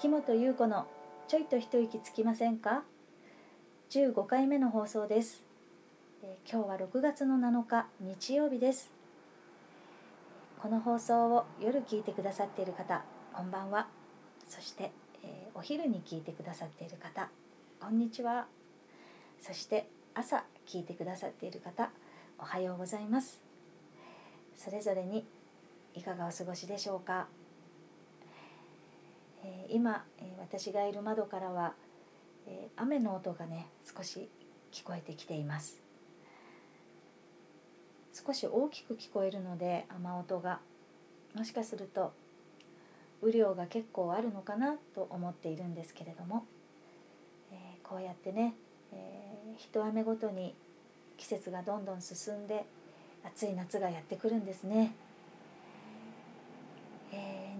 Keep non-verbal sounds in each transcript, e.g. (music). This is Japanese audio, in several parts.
木本優子のちょいと一息つきませんか？15回目の放送です。えー今日は6月の7日日曜日です。この放送を夜聞いてくださっている方こんばんは。そして、えーお昼に聞いてくださっている方こんにちは。そして朝聞いてくださっている方おはようございます。それぞれにいかがお過ごしでしょうか、え今、え私がいる窓からは、え雨の音がね少し聞こえてきています。少し大きく聞こえるので雨音がもしかすると雨量が結構あるのかなと思っているんですけれども、えこうやってね、え一雨ごとに季節がどんどん進んで暑い夏がやってくるんですね、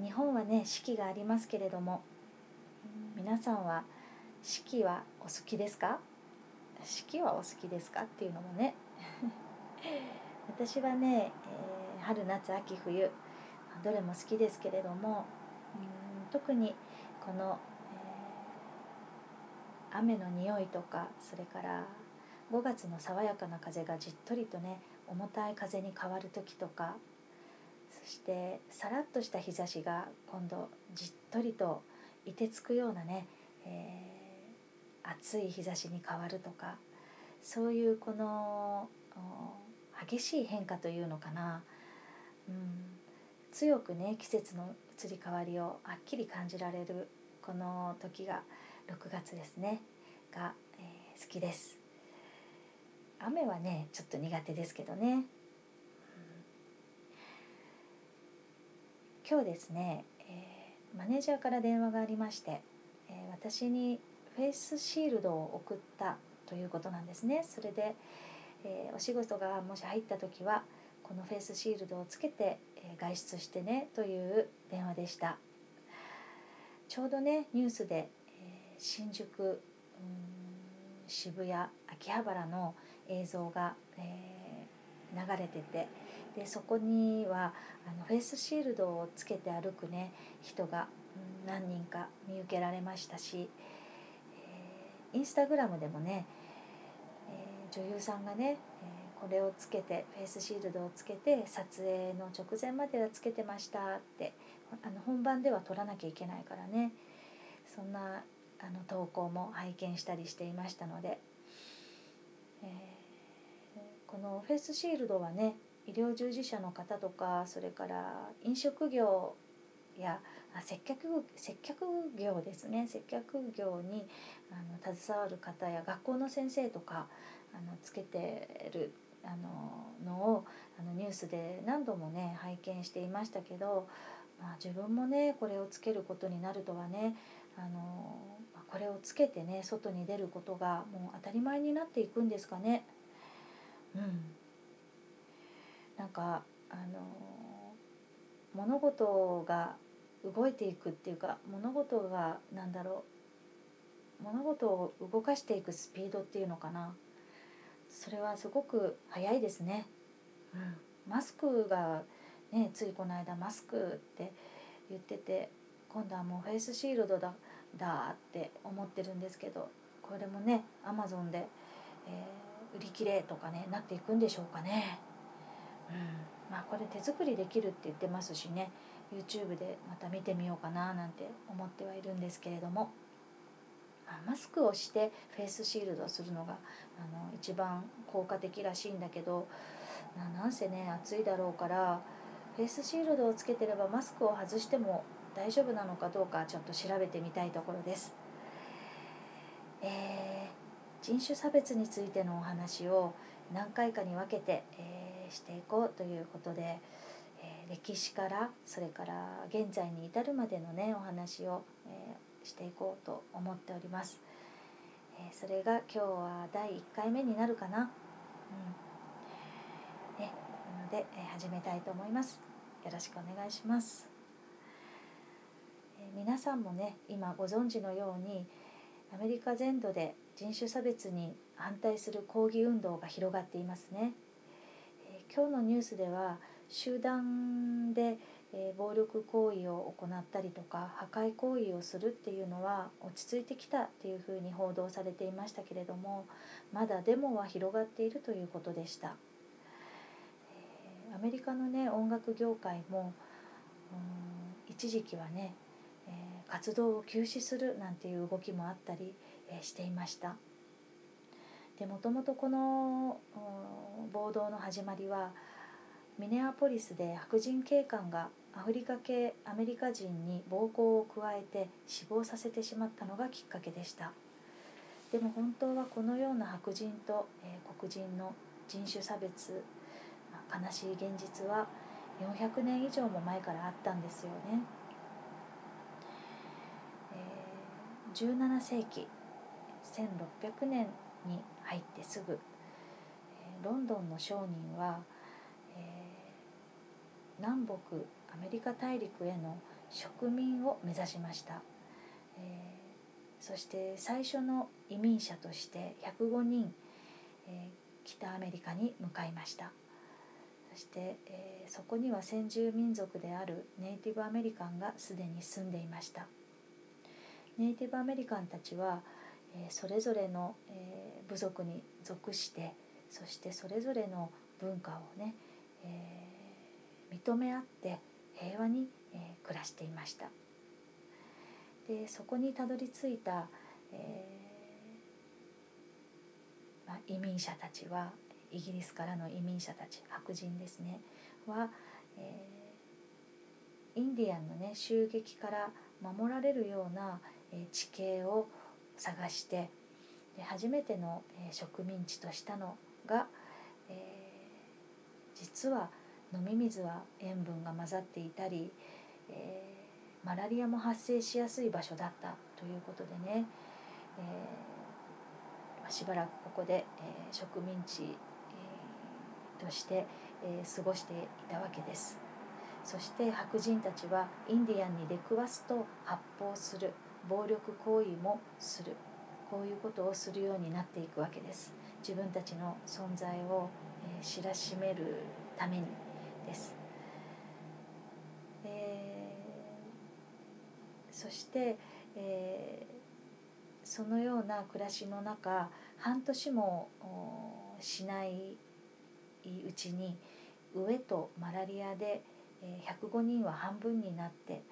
日本はね四季がありますけれども皆さんは四季はお好きですか？四季はお好きですか？っていうのもね (laughs) 私はね、えー春夏秋冬どれも好きですけれどもうん特にこの、えー雨の匂いとかそれから5月の爽やかな風がじっとりとね重たい風に変わる時とかしてさらっとした日差しが今度じっとりと凍てつくようなね、えー暑い日差しに変わるとかそういうこの激しい変化というのかな、うん、強くね季節の移り変わりをはっきり感じられるこの時が6月ですねが、えー好きです。雨はねちょっと苦手ですけどね、うん今日ですね、えーマネージャーから電話がありまして、えー私にフェイスシールドを送ったということなんですね。それで、えーお仕事がもし入った時はこのフェイスシールドをつけて、え外出してねという電話でした。ちょうどねニュースで、え新宿渋谷秋葉原の映像が、え流れててでそこにはあのフェイスシールドをつけて歩くね人が、何人か見受けられましたし、えーインスタグラムでもね、えー女優さんがね、えーこれをつけてフェイスシールドをつけて撮影の直前まではつけてましたってあの本番では撮らなきゃいけないからねそんなあの投稿も拝見したりしていましたので、えーこのフェイスシールドはね医療従事者の方とかそれから飲食業や接客接客業ですね接客業にあの携わる方や学校の先生とかあのつけてるあののをあのニュースで何度もね拝見していましたけど、まあ、自分もねこれをつけることになるとはねあのこれをつけてね外に出ることがもう当たり前になっていくんですかね。うん、なんかあの物事が動いていくっていうか物事がなんだろう物事を動かしていくスピードっていうのかなそれはすごく速いですね。うん、マスクがねついこの間マスクって言ってて今度はもうフェイスシールドだだって思ってるんですけどこれもねアマゾンで、えー売り切れとかねなっていくんでしょうかね。まあこれ手作りできるって言ってますしね。YouTube でまた見てみようかななんて思ってはいるんですけれども、まあマスクをしてフェイスシールドをするのがあの一番効果的らしいんだけどななんせね暑いだろうからフェイスシールドをつけてればマスクを外しても大丈夫なのかどうかちょっと調べてみたいところです。えー人種差別についてのお話を何回かに分けて、えーしていこうということで、えー歴史からそれから現在に至るまでのねお話を、えーしていこうと思っております。えーそれが今日は第1回目になるかな。うんね、なので、えー始めたいと思います。よろしくお願いします。え皆さんもね今ご存知のようにアメリカ全土で人種差別に反対する抗議運動が広がっていますね。今日のニュースでは集団でえ、暴力行為を行ったりとか破壊行為をするっていうのは落ち着いてきたっていうふうに報道されていましたけれどもまだデモは広がっているということでした、アメリカのね音楽業界も一時期はね、え、活動を休止するなんていう動きもあったり、えしていました。でもともとこの暴動の始まりはミネアポリスで白人警官がアフリカ系アメリカ人に暴行を加えて死亡させてしまったのがきっかけでした。でも本当はこのような白人と、えー、黒人の人種差別、まあ、悲しい現実は400年以上も前からあったんですよね、えー、17世紀1600年に入ってすぐ、ロンドンの商人は、えー、南北アメリカ大陸への植民を目指しました、えー、そして最初の移民者として105人、えー、北アメリカに向かいました。そして、え、そこには先住民族であるネイティブアメリカンがすでに住んでいました。ネイティブアメリカンたちは、え、それぞれの、えー、部族に属してそしてそれぞれの文化をね、え認め合って平和に、えー、暮らしていました。でそこにたどり着いた、えー、まあ、移民者たちはイギリスからの移民者たち白人ですねは、えー、インディアンのね襲撃から守られるような、地形を探して初めての、え植民地としたのが、え実は飲み水は塩分が混ざっていたり、えー、マラリアも発生しやすい場所だったということでね、えー、しばらくここで、えー、植民地、えー、として、えー、過ごしていたわけです。そして白人たちはインディアンに出くわすと発砲する暴力行為もする。こういうことをするようになっていくわけです自分たちの存在を、えー、知らしめるためにです。えー、そして、えー、そのような暮らしの中半年もしないうちに飢えとマラリアで105人は半分になって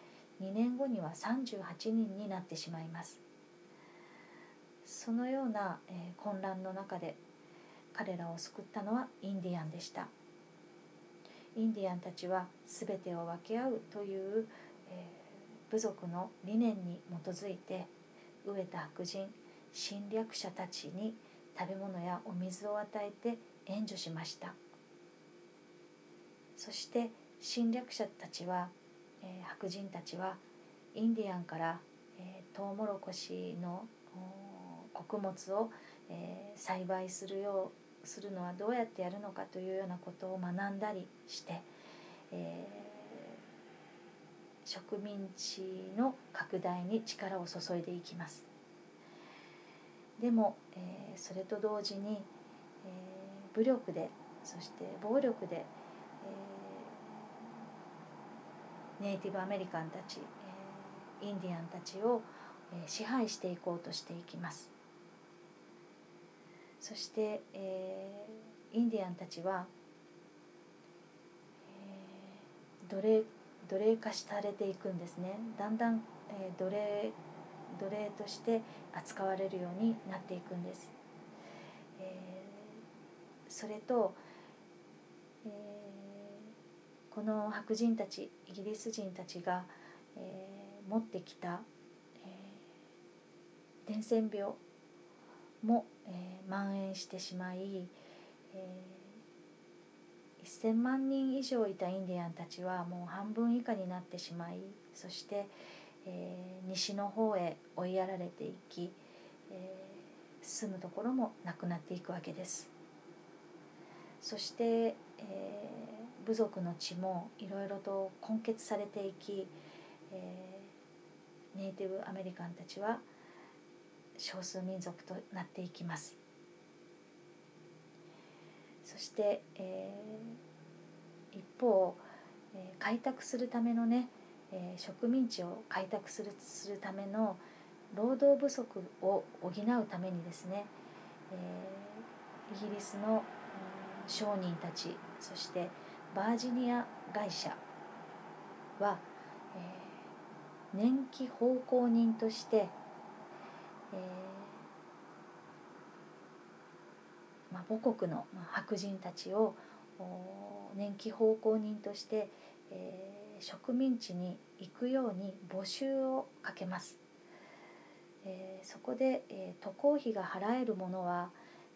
2年後には38人になってしまいますそのようなえ混乱の中で彼らを救ったのはインディアンでした。インディアンたちは全てを分け合うという、えー、部族の理念に基づいて飢えた白人侵略者たちに食べ物やお水を与えて援助しました。そして侵略者たちは、えー、白人たちはインディアンから、えー、トウモロコシの穀物を、えー、栽培するようするのはどうやってやるのかというようなことを学んだりして、えー、植民地の拡大に力を注いでいきます。でも、えー、それと同時に、えー、武力でそして暴力で、えー、ネイティブアメリカンたち、えー、インディアンたちを、えー、支配していこうとしていきます。そして、えー、インディアンたちは、えー、奴隷奴隷化されていくんですね。だんだん、えー、奴隷奴隷として扱われるようになっていくんです、えー、それと、えー、この白人たちイギリス人たちが、えー、持ってきた、え、伝染病も、えー、蔓延してしまい、えー、1,000万人以上いたインディアンたちはもう半分以下になってしまいそして、えー、西の方へ追いやられていき、えー、住むところもなくなっていくわけです。そして、えー、部族の地もいろいろと根血されていき、えー、ネイティブアメリカンたちは少数民族となっていきますそして、えー、一方、え開拓するためのね、えー、植民地を開拓するするための労働不足を補うためにですね、えー、イギリスの、商人たちそしてバージニア会社は、えー、年季奉公人として、えーまあ、母国の白人たちを年季奉公人として、えー、植民地に行くように募集をかけます。えー、そこで、えー、渡航費が払えるものは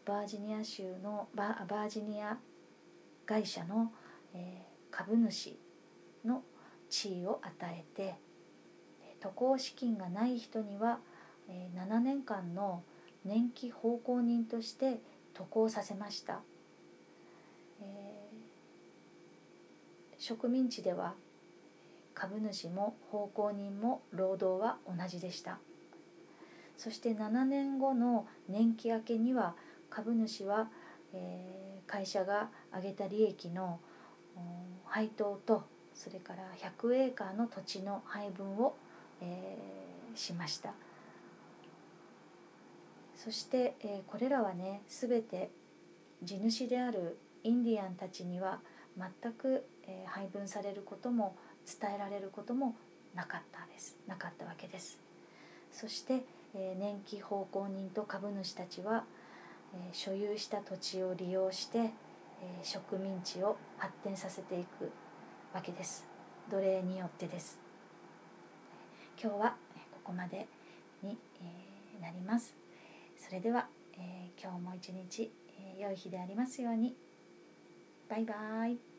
バージニア州のバージニア会社の、え、株主の地位を与えて渡航資金がない人には、えー、7年間の年季奉公人として渡航させました、えー、植民地では株主も奉公人も労働は同じでした。そして7年後の年季明けには株主は、えー、会社が上げた利益の配当とそれから100エーカーの土地の配分を、えー、しました。そして、え、これらはね全て地主であるインディアンたちには全く、え、配分されることも伝えられることもなかったです。なかったわけです。そして、え、年季奉公人と株主たちは、え、所有した土地を利用して、え、植民地を発展させていくわけです。奴隷によってです。今日はここまでに、え、なります。それでは、えー、今日も一日、えー、良い日でありますように。バイバイ。